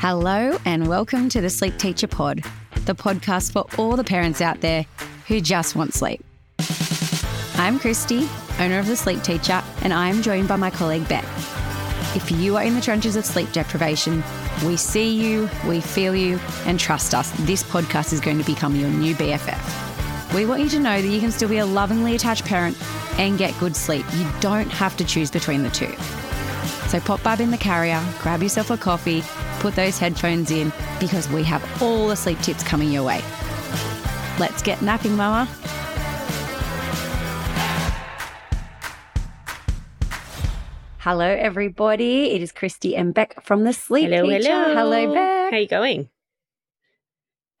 Hello, and welcome to the Sleep Teacher Pod, the podcast for all the parents out there who just want sleep. I'm Kristy, owner of The Sleep Teacher, and I am joined by my colleague Beck. If you are in the trenches of sleep deprivation, we see you, we feel you, and trust us, this podcast is going to become your new BFF. We want you to know that you can still be a lovingly attached parent and get good sleep. You don't have to choose between the two. So pop bub in the carrier, grab yourself a coffee, put those headphones in because we have all the sleep tips coming your way. Let's get napping, Mama. Hello, everybody. It is Kristy and Beck from the Sleep Hello, Teacher. hello. Hello, Beck. How are you going?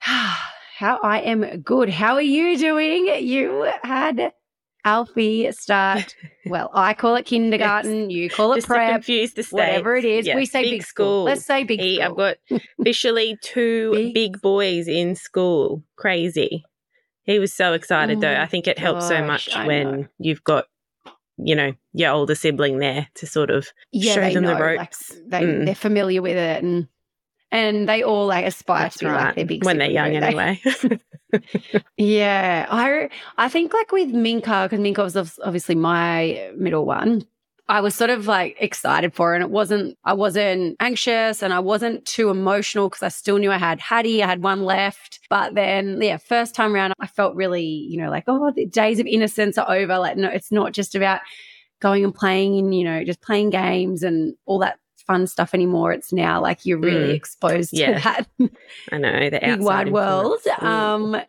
How I am good. How are you doing? You had Alfie start. Well, I call it kindergarten. You call it Just to prep. confuse the. Whatever it is, Yes, we say big, school. school. Let's say big He- school. I've got officially two Big- big. boys in school. Crazy. He was so excited Oh though. I think it helps so much I when know. you've got, you know, your older sibling there to sort of yeah, show them know, the like, ropes. they Mm. they're familiar with it, and and they all like aspire That's to be right. like their big when they're young anyway. Yeah, I I think like with Minka because Minka was obviously my middle one. I was sort of like excited for and it wasn't. I wasn't anxious, and I wasn't too emotional because I still knew I had Hattie. I had one left, but then yeah, first time around, I felt really you know like oh the days of innocence are over. Like no, it's not just about going and playing and you know just playing games and all that fun stuff anymore. It's now like you're really Mm. exposed Yeah. to that I know the wide world. Mm. Um,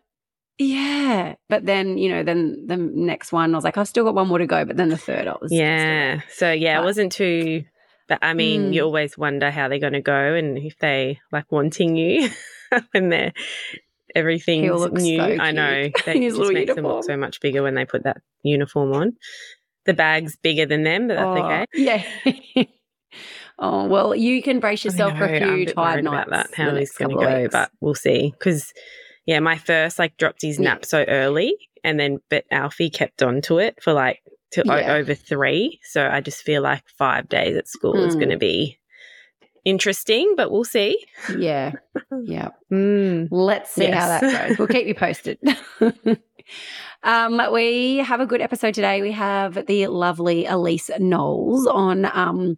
yeah, but then you know, then the next one, I was like, I've still got one more to go. But then the third, I was Yeah. So yeah, But- it wasn't too. But I mean, Mm. you always wonder how they're going to go and if they like wanting you when they're everything's looks new. so I know that just makes them look so much bigger when they put that uniform on. The bag's bigger than them, but that's Oh, okay. Yeah. Oh well, you can brace yourself for a know, I'm few bit tired nights. about that. How the next going to of go, weeks. but we'll see. Because yeah, my first like dropped his Yeah. nap so early, and then but Alfie kept on to it for like to o- over three. So I just feel like five days at school is Mm. going to be interesting, but we'll see. yeah, yeah. Mm. Let's see how that goes. We'll keep you posted. um, we have a good episode today. We have the lovely Elyse Knowles on. Um,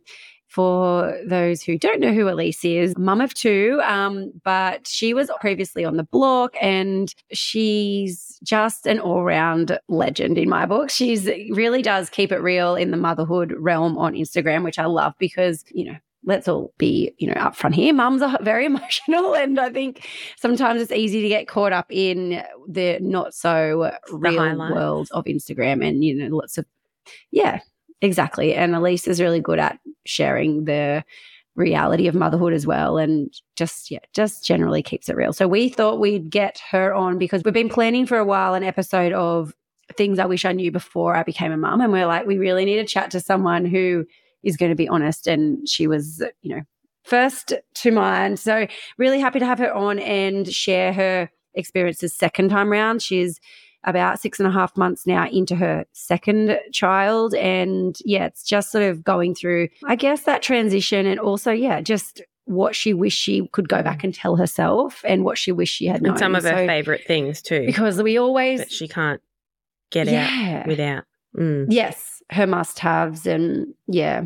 for those who don't know who Elyse is, mum of two, um, but she was previously on the block and she's just an all round legend in my book. She's really does keep it real in the motherhood realm on Instagram, which I love because, you know, let's all be, you know, upfront here. Mums are very emotional. And I think sometimes it's easy to get caught up in the not so real world of Instagram and, you know, lots of, yeah, exactly. And Elyse is really good at sharing the reality of motherhood as well and just yeah just generally keeps it real. So we thought we'd get her on because we've been planning for a while an episode of things i wish i knew before i became a mum. And we're like we really need to chat to someone who is going to be honest. And she was you know first to mind. So really happy to have her on and share her experiences second time round. She's about six and a half months now into her second child. And yeah, it's just sort of going through, I guess, that transition and also, yeah, just what she wished she could go back and tell herself and what she wished she had known. And some of her So- favorite things too Because we always, that she can't get yeah. out without. Mm. Yes, her must haves. And yeah.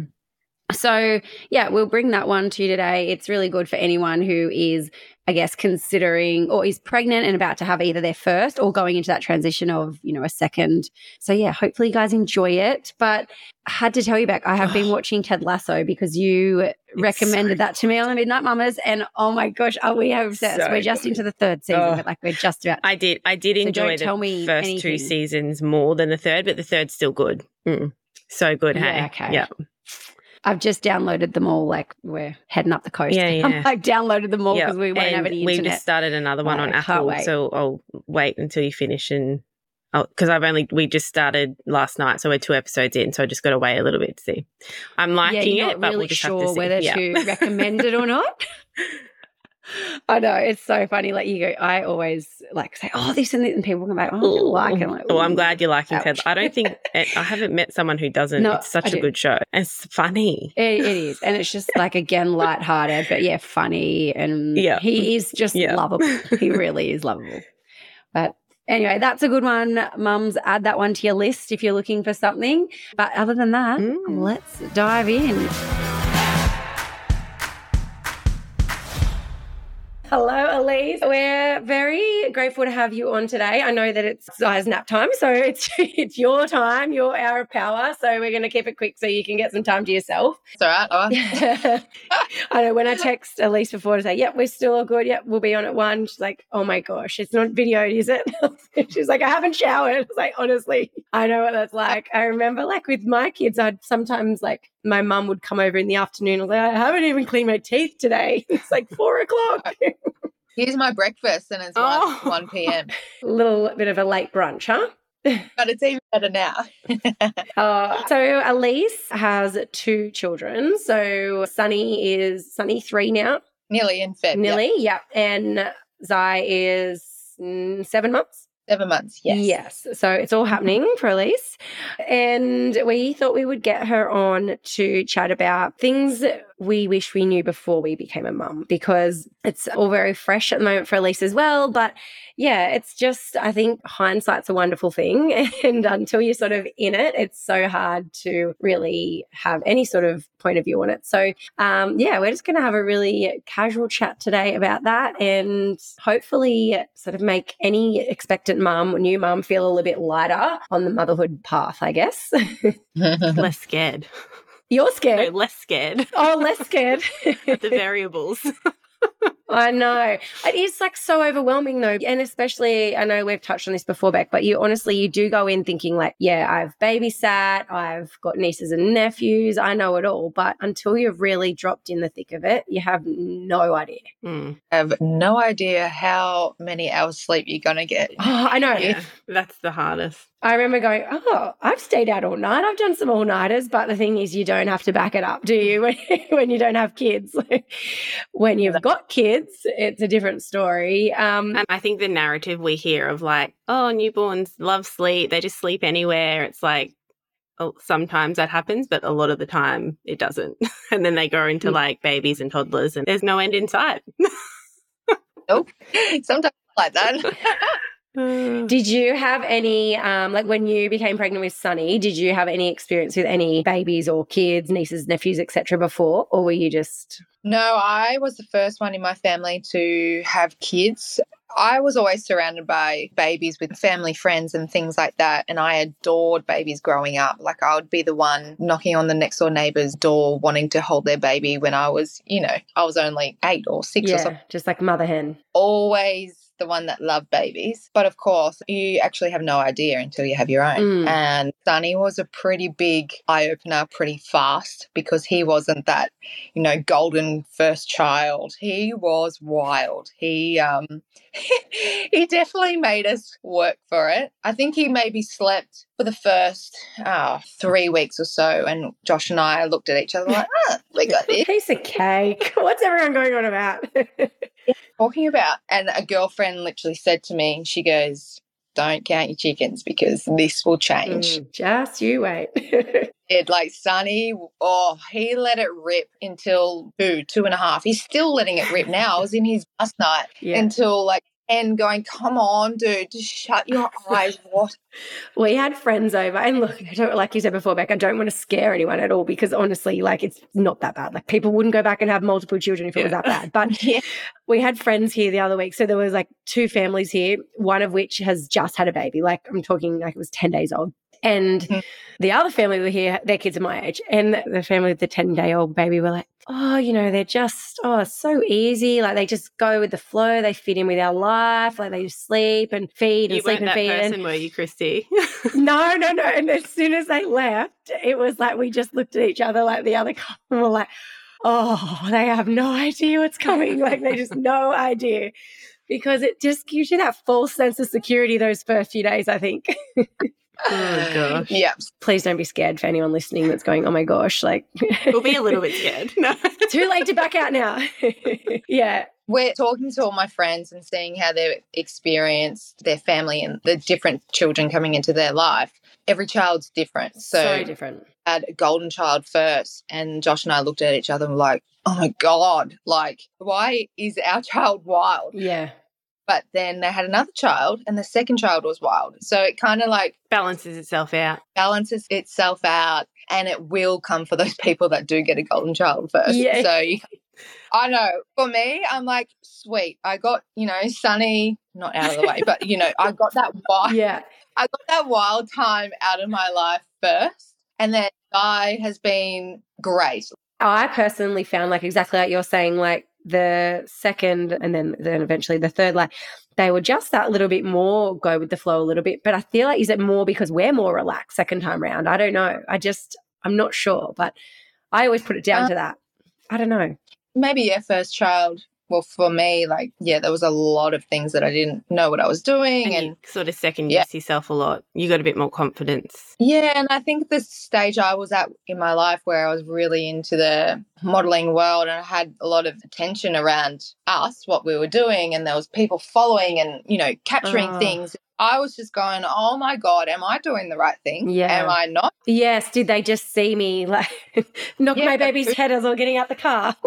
So, yeah, we'll bring that one to you today. It's really good for anyone who is, I guess, considering or is pregnant and about to have either their first or going into that transition of, you know, a second. So, yeah, hopefully you guys enjoy it. But I had to tell you Beck, I have been watching Ted Lasso because you recommended so that to me on the Midnight Mummas. And oh my gosh, are we obsessed? So we're just into the third season, Oh. but like we're just about. I did. I did So enjoy the tell me first anything. two seasons more than the third, but the third's still good. Mm. So good. Yeah, hey. okay. Yeah. I've just downloaded them all. Like we're heading up the coast. Yeah, yeah. like downloaded them all Yeah. because we won't have And any We've just started another one Oh, on Apple, so I'll wait until you finish and. Oh, because I've only we just started last night, so we're two episodes in. So I just got to wait a little bit to see. I'm yeah, liking you're it, but really we'll just sure have to see. whether yeah. to recommend it or not. I know it's so funny. Like you go, I always like say, "Oh, this and this," and people come back, "Oh, don't like it." I'm like, Oh, I'm glad you're liking Ouch. Ted. I don't think I haven't met someone who doesn't. No, it's such I a do. good show. It's funny. It, it is, and it's just like again lighthearted, but yeah, funny, and Yeah. he is just Yeah. lovable. He really is lovable. But anyway, that's a good one, mums. Add that one to your list if you're looking for something. But other than that, Mm. let's dive in. Hello, Elyse. We're very grateful to have you on today. I know that it's Zaii's nap time, so it's it's your time, your hour of power. So we're going to keep it quick so you can get some time to yourself. It's all right. Oh, I know when I text Elyse before to say, yep, we're still all good. Yep, we'll be on at one. She's like, oh my gosh, it's not videoed, is it? She's like, I haven't showered. I was like, honestly, I know what that's like. I remember like with my kids, I'd sometimes like my mum would come over in the afternoon. I was like, I haven't even cleaned my teeth today. It's like four o'clock. Here's my breakfast, and it's Oh. 1, 1 p.m. A little bit of a late brunch, huh? But it's even better now. Uh, so Elyse has two children. So Sunny is Sunny three now. Nearly in Feb. Nearly, yeah. And Zaii is mm, seven months. Seven months. Yes. Yes. So it's all happening for Elyse. And we thought we would get her on to chat about things we wish we knew before we became a mum because it's all very fresh at the moment for Elyse as well. But yeah, it's just, I think hindsight's a wonderful thing. And until you're sort of in it, it's so hard to really have any sort of point of view on it. So um, yeah, we're just going to have a really casual chat today about that and hopefully sort of make any expectant mum or new mum feel a little bit lighter on the motherhood path, I guess. Less scared. You're scared. No, less scared. Oh, less scared. the variables. I know. It is like so overwhelming though. And especially, I know we've touched on this before, Beck, but you honestly, you do go in thinking like, yeah, I've babysat, I've got nieces and nephews, I know it all. But until you've really dropped in the thick of it, you have no idea. Mm. I have no idea how many hours sleep you're going to get. Oh, I know. Yeah, that's the hardest. I remember going, oh, I've stayed out all night. I've done some all nighters, but the thing is, you don't have to back it up, do you? When, when you don't have kids, when you've got kids, it's a different story. Um, And I think the narrative we hear of like, oh, newborns love sleep, they just sleep anywhere. It's like, oh, sometimes that happens, but a lot of the time it doesn't. and then they go into Mm. like babies and toddlers, and there's no end in sight. Nope. Sometimes like that. Did you have any, um, like when you became pregnant with Sunny, did you have any experience with any babies or kids, nieces, nephews, etc. before, or were you just? No, I was the first one in my family to have kids. I was always surrounded by babies with family friends and things like that. And I adored babies growing up. Like I would be the one knocking on the next door neighbor's door wanting to hold their baby when I was, you know, I was only eight or six or something. Just like mother hen. Always the one that loved babies. But of course, you actually have no idea until you have your own. Mm. And Sunny was a pretty big eye opener pretty fast because he wasn't that, you know, golden first child. He was wild. He um he definitely made us work for it. I think he maybe slept for the first uh, three weeks or so, and Josh and I looked at each other like, ah, we got this. Piece of cake. What's everyone going on about? Talking about? And a girlfriend literally said to me, she goes, Don't count your chickens because this will change. Mm, just you wait. It like Sunny, oh, he let it rip until two, two and a half. He's still letting it rip now. I was in his bus night yeah. until like and going, Come on, dude, just shut your eyes. What we had friends over, and look, I don't like you said before, Beck. I don't want to scare anyone at all because honestly, like it's not that bad. Like people wouldn't go back and have multiple children if it was that bad. But Yeah. we had friends here the other week, so there was like two families here, one of which has just had a baby. Like I'm talking, like it was ten days old. And Mhm. the other family were here, their kids are my age. And the family with the 10 day old baby were like, oh, you know, they're just, oh, so easy. Like they just go with the flow. They fit in with our life. Like they just sleep and feed and you sleep weren't and that feed. and- person, were you, Kristy? no, no, no. And as soon as they left, it was like we just looked at each other like the other couple were like, oh, they have no idea what's coming. like they just no idea. Because it just gives you that false sense of security those first few days, I think. oh um, gosh, yeah. Please don't be scared for anyone listening that's going, oh my gosh, like we'll be a little bit scared. No. too late to back out now. yeah. we're talking to all my friends and seeing how they've experienced their family and the different children coming into their life. Every child's different. So, So different. I had a golden child first, and Josh and I looked at each other and were like, oh my God, like, why is our child wild? Yeah. But then they had another child, and the second child was wild. So it kind of like Balances itself out. balances itself out, and it will come for those people that do get a golden child first. Yeah. So you, I know for me, I'm like, sweet. I got, you know, Sunny, not out of the way, but, you know, I got that wild, Yeah. I got that wild time out of my life first. And then Zaii has been great. I personally found like exactly like you're saying, like the second and then then eventually the third, like they were just that little bit more go with the flow a little bit. But I feel like is it more because we're more relaxed second time round? I don't know. I just I'm not sure, but I always put it down Uh, to that. I don't know. Maybe your first child. Well, for me, like, yeah, there was a lot of things that I didn't know what I was doing. And, And, you sort of second Yeah. guess yourself a lot. You got a bit more confidence. yeah, and I think the stage I was at in my life where I was really into the modeling world and I had a lot of attention around us, what we were doing, and there was people following and, you know, capturing Oh. things. I was just going, oh my God, am I doing the right thing? Yeah. Am I not? Yes, did they just see me like knock Yeah. my baby's head as I'm getting out the car?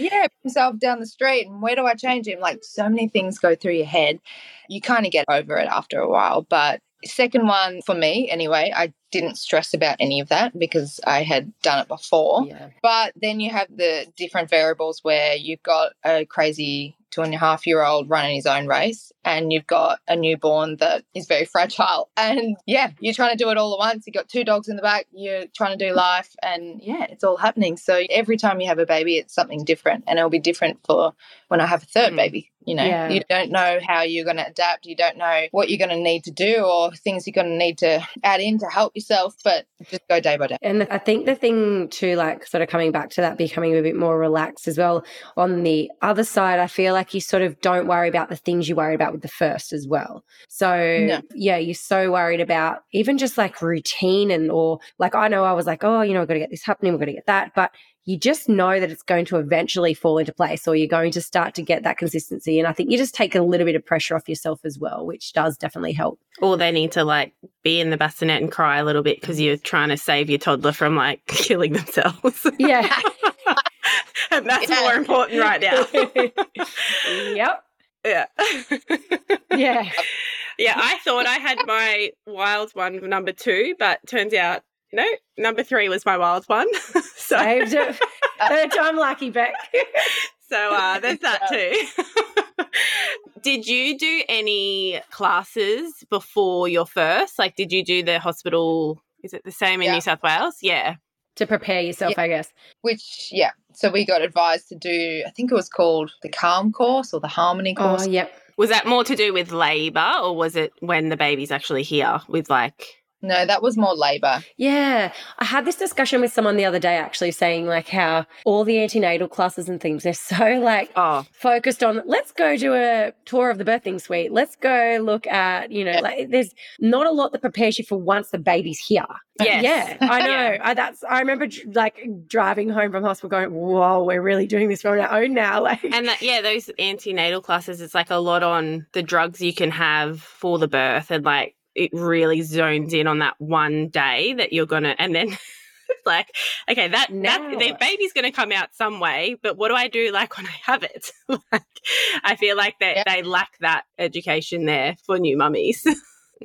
Yeah, himself down the street and where do I change him? Like so many things go through your head. You kind of get over it after a while. But second one for me anyway, I didn't stress about any of that because I had done it before. yeah. But then you have the different variables where you've got a crazy two and a half year old running his own race and you've got a newborn that is very fragile. And yeah, you're trying to do it all at once. You've got two dogs in the back, you're trying to do life, and yeah, it's all happening. So every time you have a baby, it's something different. And it'll be different for when I have a third Mm. baby. You know, Yeah. you don't know how you're going to adapt. You don't know what you're going to need to do or things you're going to need to add in to help yourself, but just go day by day. And I think the thing too, like sort of coming back to that, becoming a bit more relaxed as well. On the other side, I feel like you sort of don't worry about the things you worry about with the first as well. So No. yeah, you're so worried about even just like routine and or like I know I was like, oh, you know, we've got to get this happening, we've got to get that, but you just know that it's going to eventually fall into place or you're going to start to get that consistency. And I think you just take a little bit of pressure off yourself as well, which does definitely help. Or they need to like be in the bassinet and cry a little bit because you're trying to save your toddler from like killing themselves. Yeah. and that's Yeah. more important right now. yep. yeah. Yeah. yeah, I thought I had my wild one number two, but turns out no, number three was my wild one. so Saved it. Third time lucky, Beck. so uh, there's that too. did you do any classes before your first? Like, did you do the hospital? Is it the same in Yeah. New South Wales? Yeah. To prepare yourself, I guess. which yeah so we got advised to do i think it was called the calm course or the harmony oh, course Oh, yep. Was that more to do with labour or was it when the baby's actually here with like no that was more labor Yeah. I had this discussion with someone the other day actually saying like how all the antenatal classes and things, they're so like oh focused on let's go do a tour of the birthing suite. Let's go look at, you know, Yeah. like there's not a lot that prepares you for once the baby's here. Yes. Yeah, I know. Yeah. I, that's I remember like driving home from hospital going, "Whoa, we're really doing this on our own now." Like, and that yeah those antenatal classes it's like a lot on the drugs you can have for the birth and like it really zones in on that one day that you're gonna and then it's like okay that that Now. the baby's gonna come out some way but what do i do like when i have it like i feel like that Yeah. they lack that education there for new mummies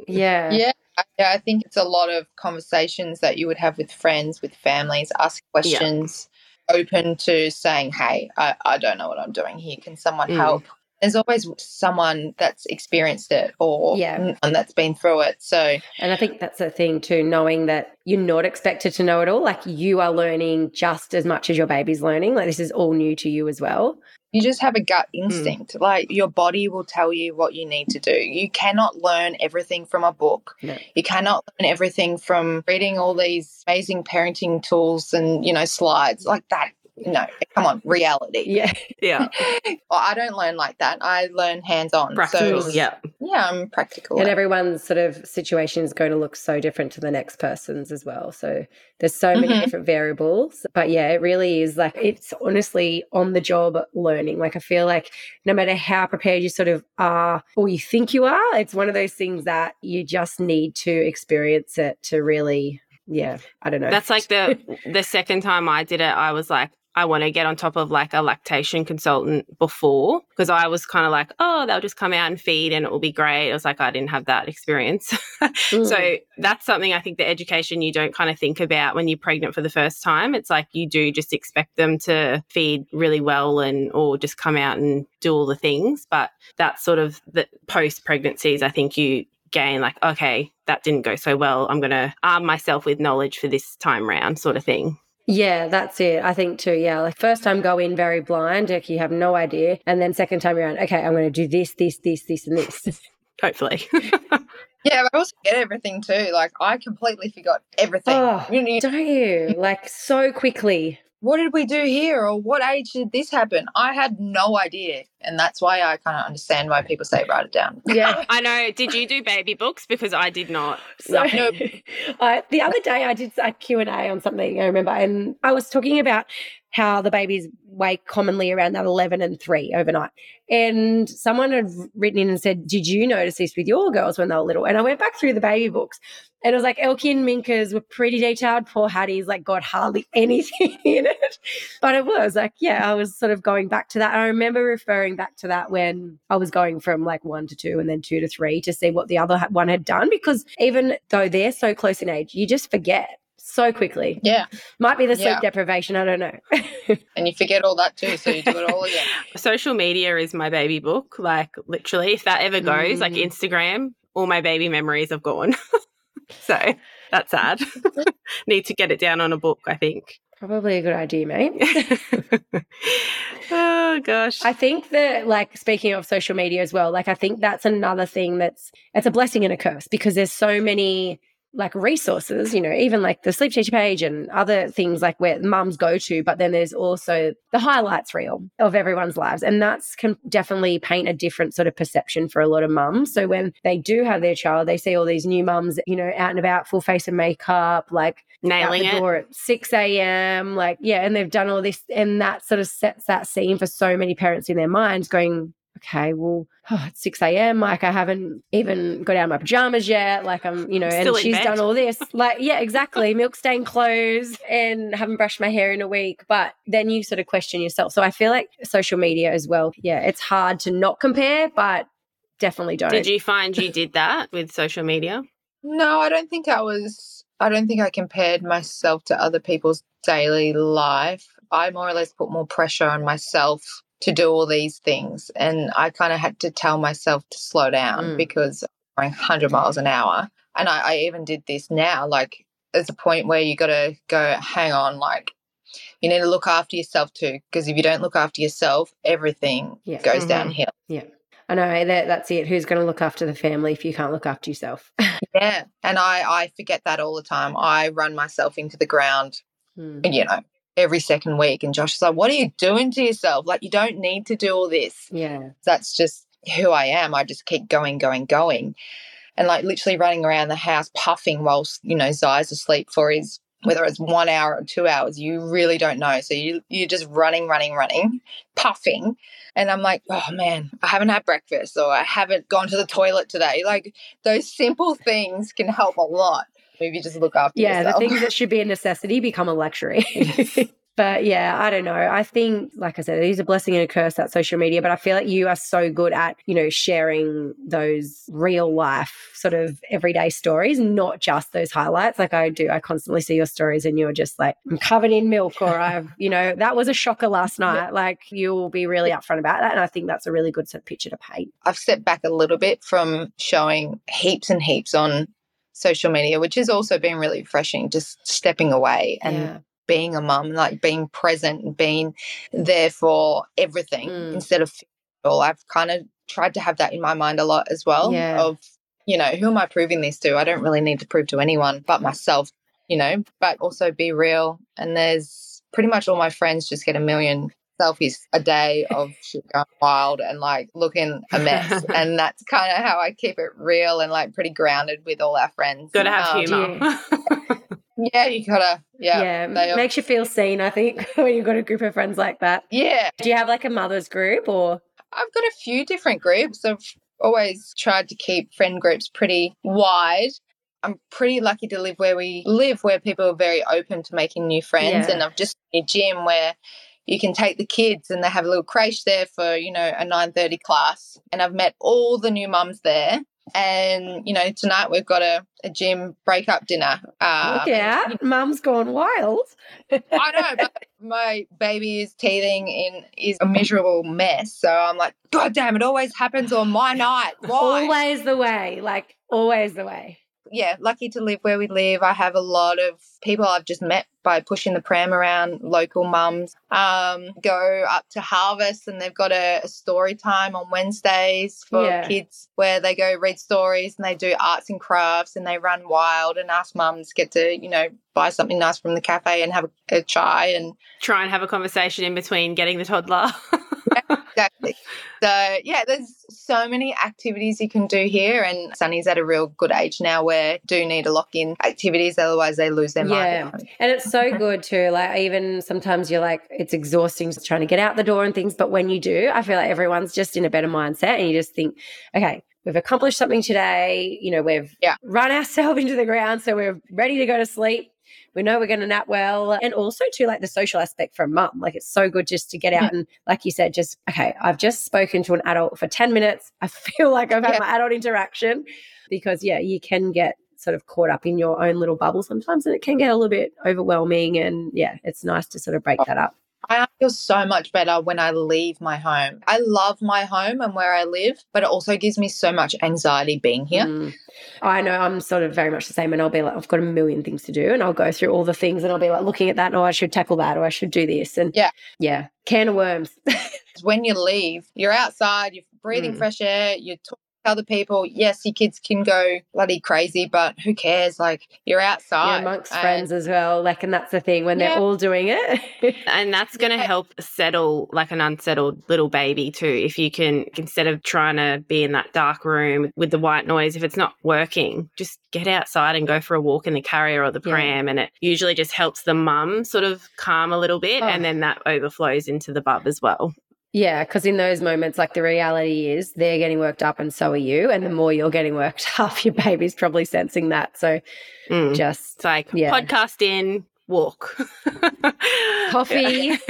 yeah, yeah I- yeah i think it's a lot of conversations that you would have with friends with families ask questions open to saying hey I, I don't know what i'm doing here can someone Mm. help there's always someone that's experienced it or Yeah. and that's been through it so And I think that's the thing too, knowing that you're not expected to know it all. Like you are learning just as much as your baby's learning. Like this is all new to you as well. you just have a gut Hmm. instinct. Like your body will tell you what you need to do. You cannot learn everything from a book. No. You cannot learn everything from reading all these amazing parenting tools and, you know, slides like that. No, come on, reality. Yeah. yeah Well, I don't learn like that. I learn hands on. practical So, yeah yeah, I'm practical. And everyone's sort of situation is going to look so different to the next person's as well. So there's so many Mhm. different variables. But yeah, it really is like it's honestly on the job learning. Like I feel like no matter how prepared you sort of are or you think you are, it's one of those things that you just need to experience it to really, yeah, I don't know. That's like the the second time I did it, I was like, I want to get on top of like a lactation consultant before because I was kind of like, oh, they'll just come out and feed and it will be great. I was like, I didn't have that experience. Mm. So that's something I think the education you don't kind of think about when you're pregnant for the first time. It's like you do just expect them to feed really well and or just come out and do all the things. But that's sort of the post pregnancies, I think you gain like, okay, that didn't go so well. I'm gonna arm myself with knowledge for this time round, sort of thing. Yeah, that's it. I think too. Yeah, like first time go in very blind, like you have no idea, and then second time around, okay, I'm going to do this, this, this, this, and this. Hopefully. yeah, I also get everything too. Like I completely forgot everything. Oh, You know, don't you? Like so quickly. What did we do here or what age did this happen? I had no idea. And that's why I kind of understand why people say write it down. Yeah. I know. Did you do baby books? Because I did not. So, Nothing. I, the other day I did a Q&A on something I remember and I was talking about how the babies wake commonly around that 11 and 3 overnight. And someone had written in and said, did you notice this with your girls when they were little? And I went back through the baby books and it was like Elkie and Minka's were pretty detailed. Poor Hattie's like got hardly anything in it. But it was like, yeah, I was sort of going back to that. I remember referring back to that when I was going from like one to two and then two to three to see what the other one had done because even though they're so close in age, you just forget so quickly. Yeah. Might be the sleep Yeah. deprivation. I don't know. And you forget all that too. So you do it all again. Social media is my baby book. Like literally, if that ever goes, like Mm. Instagram, all my baby memories have gone. so that's sad. Need to get it down on a book, I think. Probably a good idea, mate. oh gosh. I think that, like, speaking of social media as well, like, I think that's another thing that's it's a blessing and a curse because there's so many like resources, you know, even like the sleep teacher page and other things like where mums go to, but then there's also the highlights reel of everyone's lives. And that's can definitely paint a different sort of perception for a lot of mums. So when they do have their child, they see all these new mums, you know, out and about, full face of makeup, like Nailing out the it. at 6 a.m. Like, yeah, and they've done all this, and that sort of sets that scene for so many parents in their minds going, okay, well, oh, it's 6 a.m. Like, I haven't even got out of my pajamas yet. Like, I'm, you know, Still and she's bed. done all this. Like, yeah, exactly. Milk stained clothes and haven't brushed my hair in a week. But then you sort of question yourself. So I feel like social media as well, yeah, it's hard to not compare, but definitely don't. Did you find you did that with social media? No, I don't think I was. I don't think I compared myself to other people's daily life. I more or less put more pressure on myself to do all these things. And I kind of had to tell myself to slow down Mm. because I'm going 100 miles an hour. And I, I even did this now. Like, there's a point where you got to go, hang on, like, you need to look after yourself too. Because if you don't look after yourself, everything Yeah. goes Mhm. downhill. Yeah. I know that that's it. Who's going to look after the family if you can't look after yourself? Yeah. And I, I forget that all the time. I run myself into the ground Hmm. you know, every second week. And Josh is like, What are you doing to yourself? Like, you don't need to do all this. Yeah. That's just who I am. I just keep going, going, going. And like literally running around the house puffing whilst, you know, Zaii's asleep for his whether it's one hour or two hours, you really don't know. So you you're just running, running, running, puffing. And I'm like, oh man, I haven't had breakfast or I haven't gone to the toilet today. Like those simple things can help a lot you just look after yeah, yourself. the things that should be a necessity become a luxury. but yeah, I don't know. I think, like I said, it is a blessing and a curse that social media, but I feel like you are so good at, you know, sharing those real life sort of everyday stories, not just those highlights. Like I do, I constantly see your stories and you're just like, I'm covered in milk or I've, you know, that was a shocker last night. Like you'll be really upfront about that. And I think that's a really good sort of picture to paint. I've stepped back a little bit from showing heaps and heaps on social media, which has also been really refreshing, just stepping away and yeah. being a mum, like being present and being there for everything Mm. instead of all. I've kind of tried to have that in my mind a lot as well Yeah. of, you know, who am I proving this to? I don't really need to prove to anyone but myself, you know, but also be real. And there's pretty much all my friends just get a million selfies a day of shit going wild and like looking a mess. and that's kind of how I keep it real and like pretty grounded with all our friends. Gotta have Um, humor. Yeah, you gotta. Yeah. yeah, they makes you feel seen. I think when you've got a group of friends like that. yeah. Do you have like a mother's group or? I've got a few different groups. I've always tried to keep friend groups pretty wide. I'm pretty lucky to live where we live, where people are very open to making new friends. Yeah. And I've just in a gym where you can take the kids and they have a little creche there for you know a 9:30 class. And I've met all the new mums there. And you know tonight we've got a, a gym breakup dinner. Uh, Look out, mum's gone wild. I know, but my baby is teething in is a miserable mess. So I'm like, God damn, it always happens on my night. Why? Always the way, like always the way. Yeah, lucky to live where we live. I have a lot of people I've just met by pushing the pram around, local mums. Um, go up to Harvest and they've got a, a story time on Wednesdays for Yeah. kids where they go read stories and they do arts and crafts and they run wild and us mums get to, you know, buy something nice from the cafe and have a, a chai and Try and have a conversation in between getting the toddler. exactly. So yeah, there's so many activities you can do here, and Sunny's at a real good age now where do need to lock in activities, otherwise they lose their mind. Yeah. home. And it's so mm-hmm. good too. Like even sometimes you're like, it's exhausting just trying to get out the door and things. But when you do, I feel like everyone's just in a better mindset and you just think, okay, we've accomplished something today. You know, we've Yeah. run ourselves into the ground. So we're ready to go to sleep. We know we're going to nap well. And also too, like the social aspect for a mum. Like it's so good just to get out mm-hmm. and like you said, just, okay, I've just spoken to an adult for 10 minutes. I feel like I've had Yeah. my adult interaction because yeah, you can get sort of caught up in your own little bubble sometimes and it can get a little bit overwhelming and yeah it's nice to sort of break oh. that up I feel so much better when I leave my home. I love my home and where I live, but it also gives me so much anxiety being here. Mm. i know i'm sort of very much the same and i'll be like i've got a million things to do and i'll go through all the things and i'll be like looking at that oh i should tackle that or i should do this and Yeah. yeah can of worms When you leave, you're outside, you're breathing Mm. fresh air, you're talking to other people. Yes, your kids can go bloody crazy, but who cares? Like you're outside yeah, amongst and- friends as well like and that's the thing when they're all doing it and that's going to Yeah. help settle like an unsettled little baby too. If you can, instead of trying to be in that dark room with the white noise, if it's not working, just get outside and go for a walk in the carrier or the Yeah. pram. And it usually just helps the mum sort of calm a little bit. Oh. And then that overflows into the bub as well. Yeah, because in those moments, like the reality is they're getting worked up and so are you. And the more you're getting worked up, your baby's probably sensing that. So Mm. just It's like Yeah. podcast in, walk. coffee.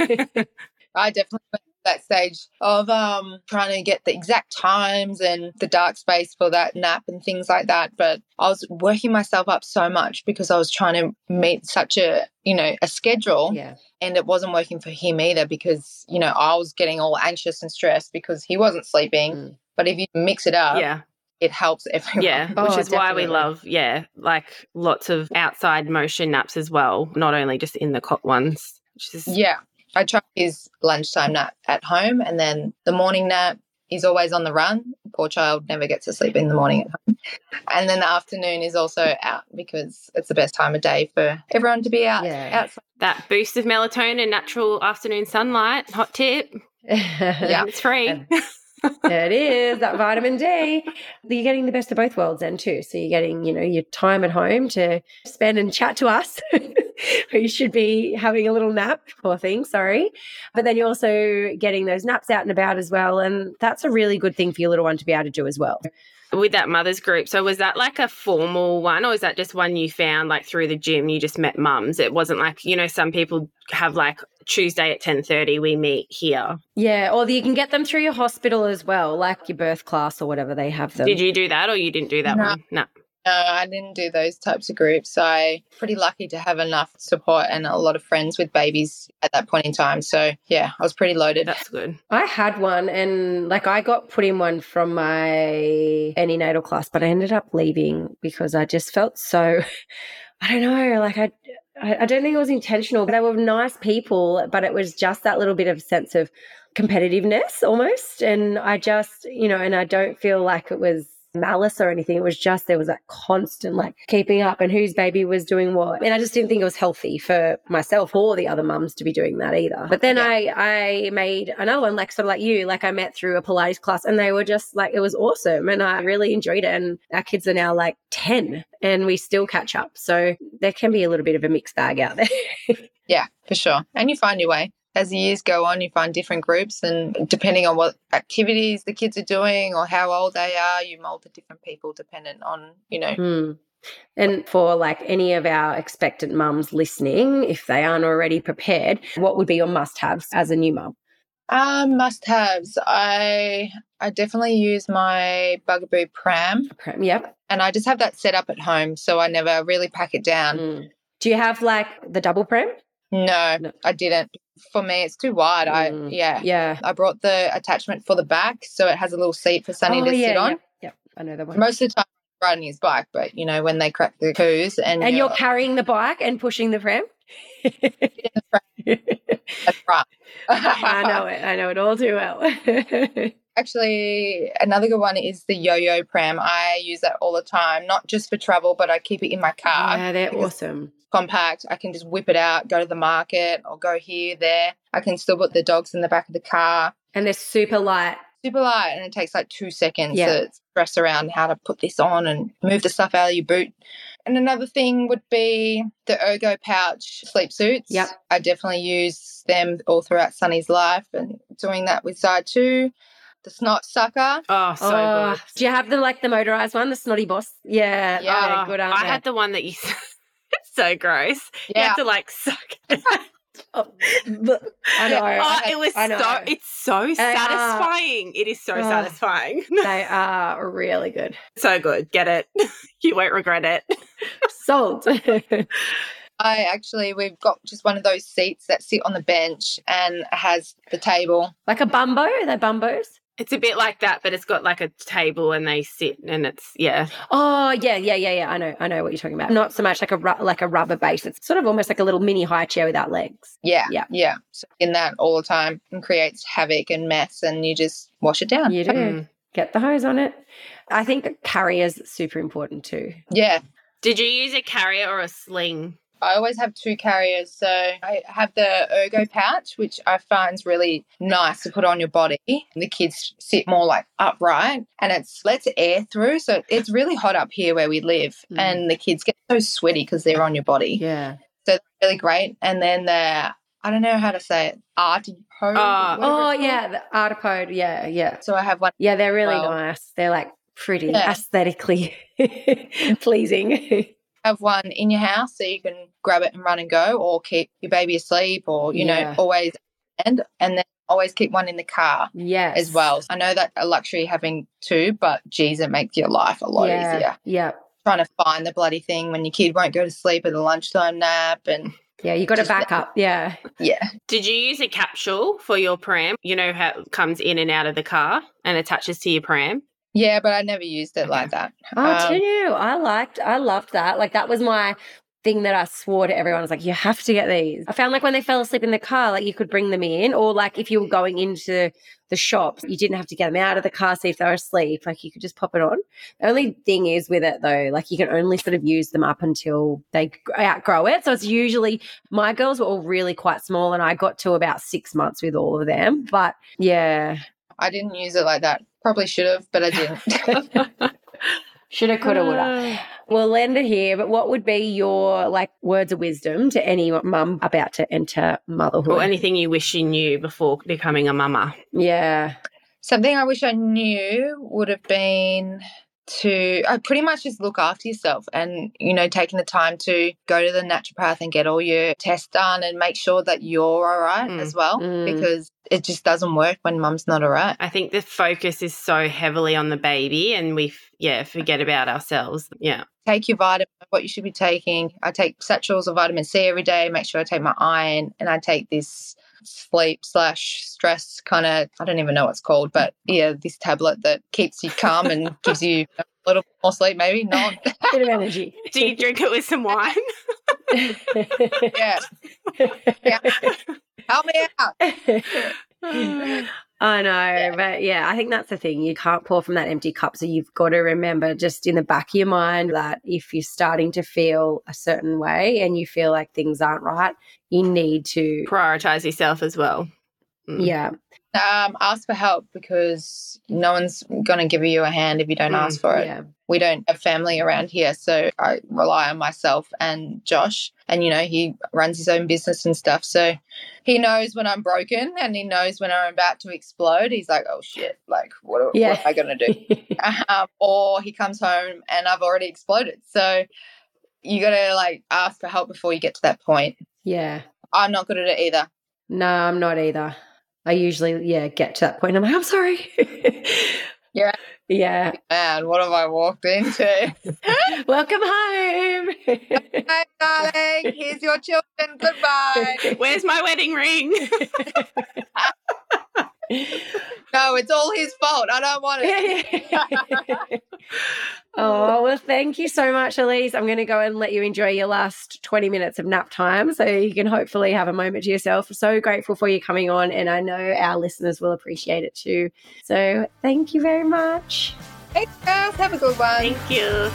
I definitely went through that stage of um trying to get the exact times and the dark space for that nap and things like that. But I was working myself up so much because I was trying to meet such a you know a schedule yeah. and it wasn't working for him either because you know I was getting all anxious and stressed because he wasn't sleeping. Mm. But if you mix it up, yeah. it helps everyone. Yeah, Oh, which is why we love, yeah, like lots of outside motion naps as well, not only just in the cot ones. Which is, Yeah. I try his lunchtime nap at home and then the morning nap, he's always on the run. Poor child never gets to sleep in the morning at home. And then the afternoon is also out because it's the best time of day for everyone to be out Yeah. outside. that boost of melatonin, natural afternoon sunlight, hot tip. yeah. It's free. And- it is that vitamin D. You're getting the best of both worlds then too. So you're getting, you know, your time at home to spend and chat to us. you should be having a little nap, poor thing, sorry. But then you're also getting those naps out and about as well. And that's a really good thing for your little one to be able to do as well. With that mothers group. So was that like a formal one or is that just one you found like through the gym? You just met mums. It wasn't like, you know, some people have like Tuesday at 10.30 we meet here. Yeah. Or you can get them through your hospital as well, like your birth class or whatever they have them. Did you do that or you didn't do that No. one? No. No, I didn't do those types of groups. I pretty lucky to have enough support and a lot of friends with babies at that point in time. So yeah, I was pretty loaded. That's good. I had one and like I got put in one from my antenatal class, but I ended up leaving because I just felt so I don't know, like I I I don't think it was intentional. But they were nice people, but it was just that little bit of sense of competitiveness almost. And I just, you know, and I don't feel like it was malice or anything. It was just there was that constant like keeping up and whose baby was doing what. And I just didn't think it was healthy for myself or the other mums to be doing that either. But then Yeah. I I made another one like sort of like you, like I met through a Pilates class and they were just like it was awesome and I really enjoyed it. And our kids are now like 10 and we still catch up. So there can be a little bit of a mixed bag out there. Yeah, for sure. And you find your way. As the years go on, you find different groups, and depending on what activities the kids are doing or how old they are, you mold the different people dependent on, you know. Hmm. And for like any of our expectant mums listening, if they aren't already prepared, what would be your must haves as a new mum? Um, must haves. I I definitely use my Bugaboo pram, Pram- Yep. and I just have that set up at home, so I never really pack it down. Mm. Do you have like the double pram? No, No. I didn't. For me, it's too wide. I Mm. yeah. Yeah. I brought the attachment for the back, so it has a little seat for Sunny oh, to yeah, sit on. Yep. yep. I know that one. Most of the time, I'm riding his bike, but you know when they crack the coos and, And you're carrying the bike and pushing the pram? That's right. I know it. I know it all too well. Actually, another good one is the yo-yo pram. I use that all the time, not just for travel, but I keep it in my car. yeah, they're awesome. Compact. I can just whip it out, go to the market, or go here, there. I can still put the dogs in the back of the car. And they're super light. Super light, and it takes like two seconds Yeah. to stress around how to put this on and move the stuff out of your boot. And another thing would be the Ergo pouch sleep suits. Yep. I definitely use them all throughout Sunny's life, and doing that with Zaii too. The snot sucker. Oh, so oh, good. Do you have the like the motorized one, the snotty boss? Yeah, Yeah. Oh, good, aren't I they? had the one that you. it's so gross. You have to like suck. it. Oh. I know. oh, I- it was I know. so. It's so are. satisfying. It is so Oh. satisfying. they are really good. so good. Get it. you won't regret it. Sold. I actually, we've got just one of those seats that sit on the bench and has the table. like a bumbo? Are they bumbos? It's a bit like that, but it's got like a table and they sit and it's yeah. Oh yeah, yeah, yeah, yeah. I know, I know what you're talking about. Not so much like a ru- like a rubber base. It's sort of almost like a little mini high chair without legs. Yeah. Yeah. Yeah. So in that all the time and creates havoc and mess, and you just wash it down. You do Mm. get the hose on it. I think carrier's super important too. Yeah. Did you use a carrier or a sling? I always have two carriers. So I have the Ergo pouch, which I find is really nice to put on your body. The kids sit more like upright and it's lets air through. So it's really hot up here where we live. Mm. And the kids get so sweaty because they're on your body. Yeah. So it's really great. And then the, I don't know how to say it, arty Oh. Oh yeah, the Artipoppe. Yeah, yeah, So I have one. yeah. They're really Well- nice. They're like pretty Yeah. aesthetically pleasing. Have one in your house so you can grab it and run and go or keep your baby asleep or you Yeah. know always and and then always keep one in the car yes, as well i know that a luxury having two but geez it makes your life a lot yeah, easier Yeah, trying to find the bloody thing when your kid won't go to sleep at the lunchtime nap and yeah. You got to Just back let- up. Yeah. yeah Did you use a capsule for your pram? You know how it comes in and out of the car and attaches to your pram? Yeah but i never used it like that Oh, Um, you? I liked, I loved that. Like that was my thing that I swore to everyone. I was like, you have to get these. I found like when they fell asleep in the car, like you could bring them in, or like if you were going into the shops, you didn't have to get them out of the car, see if they were asleep. Like you could just pop it on. The only thing is with it though, like you can only sort of use them up until they outgrow it. So it's usually my girls were all really quite small, and I got to about six months with all of them. But yeah, i didn't use it like that probably should have but i didn't shoulda, coulda, woulda. Ah. We'll Well, it here, but what would be your like words of wisdom to any mum about to enter motherhood? Or anything you wish you knew before becoming a mama? yeah. Something I wish I knew would have been to I pretty much just look after yourself and you know taking the time to go to the naturopath and get all your tests done and make sure that you're all right Mm. as well Mm. because it just doesn't work when mum's not all right. I think the focus is so heavily on the baby and we, f- yeah, forget about ourselves. Yeah. Take your vitamin, what you should be taking. I take satchels of vitamin C every day, make sure I take my iron and I take this sleep slash stress kind of I don't even know what it's called, but yeah, this tablet that keeps you calm and gives you a little more sleep, maybe not. Bit of energy. Do you drink it with some wine? yeah. Yeah. Help me out. I know, yeah. but yeah, I think that's the thing. You can't pour from that empty cup. So you've got to remember just in the back of your mind that if you're starting to feel a certain way and you feel like things aren't right, you need to prioritize yourself as well. Mm. Yeah. Um, ask for help because no one's going to give you a hand if you don't mm, ask for it. Yeah. We don't have family around here, so I rely on myself and Josh. And, you know, he runs his own business and stuff. So he knows when I'm broken and he knows when I'm about to explode. He's like, oh shit, like, what, yeah. what am I going to do? um, or he comes home and I've already exploded. So you got to like ask for help before you get to that point. Yeah. I'm not good at it either. No, I'm not either. I usually, yeah, get to that point. I'm like, I'm sorry. yeah. Yeah. Man, what have I walked into? Welcome home. Hi, darling. Here's your children. Goodbye. Where's my wedding ring? No, it's all his fault. I don't want it. oh, well, thank you so much, Elyse. I'm going to go and let you enjoy your last 20 minutes of nap time so you can hopefully have a moment to yourself. So grateful for you coming on, and I know our listeners will appreciate it too. So thank you very much. Thanks, guys. Have a good one. Thank you.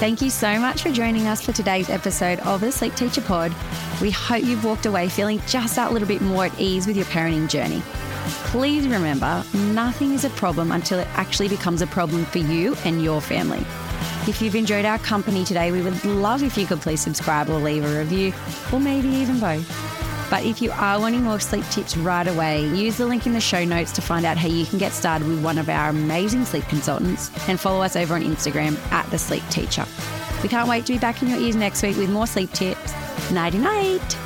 Thank you so much for joining us for today's episode of the Sleep Teacher Pod. We hope you've walked away feeling just that little bit more at ease with your parenting journey. Please remember, nothing is a problem until it actually becomes a problem for you and your family. If you've enjoyed our company today, we would love if you could please subscribe or leave a review, or maybe even both. But if you are wanting more sleep tips right away, use the link in the show notes to find out how you can get started with one of our amazing sleep consultants and follow us over on Instagram at The Sleep Teacher. We can't wait to be back in your ears next week with more sleep tips. Nighty night.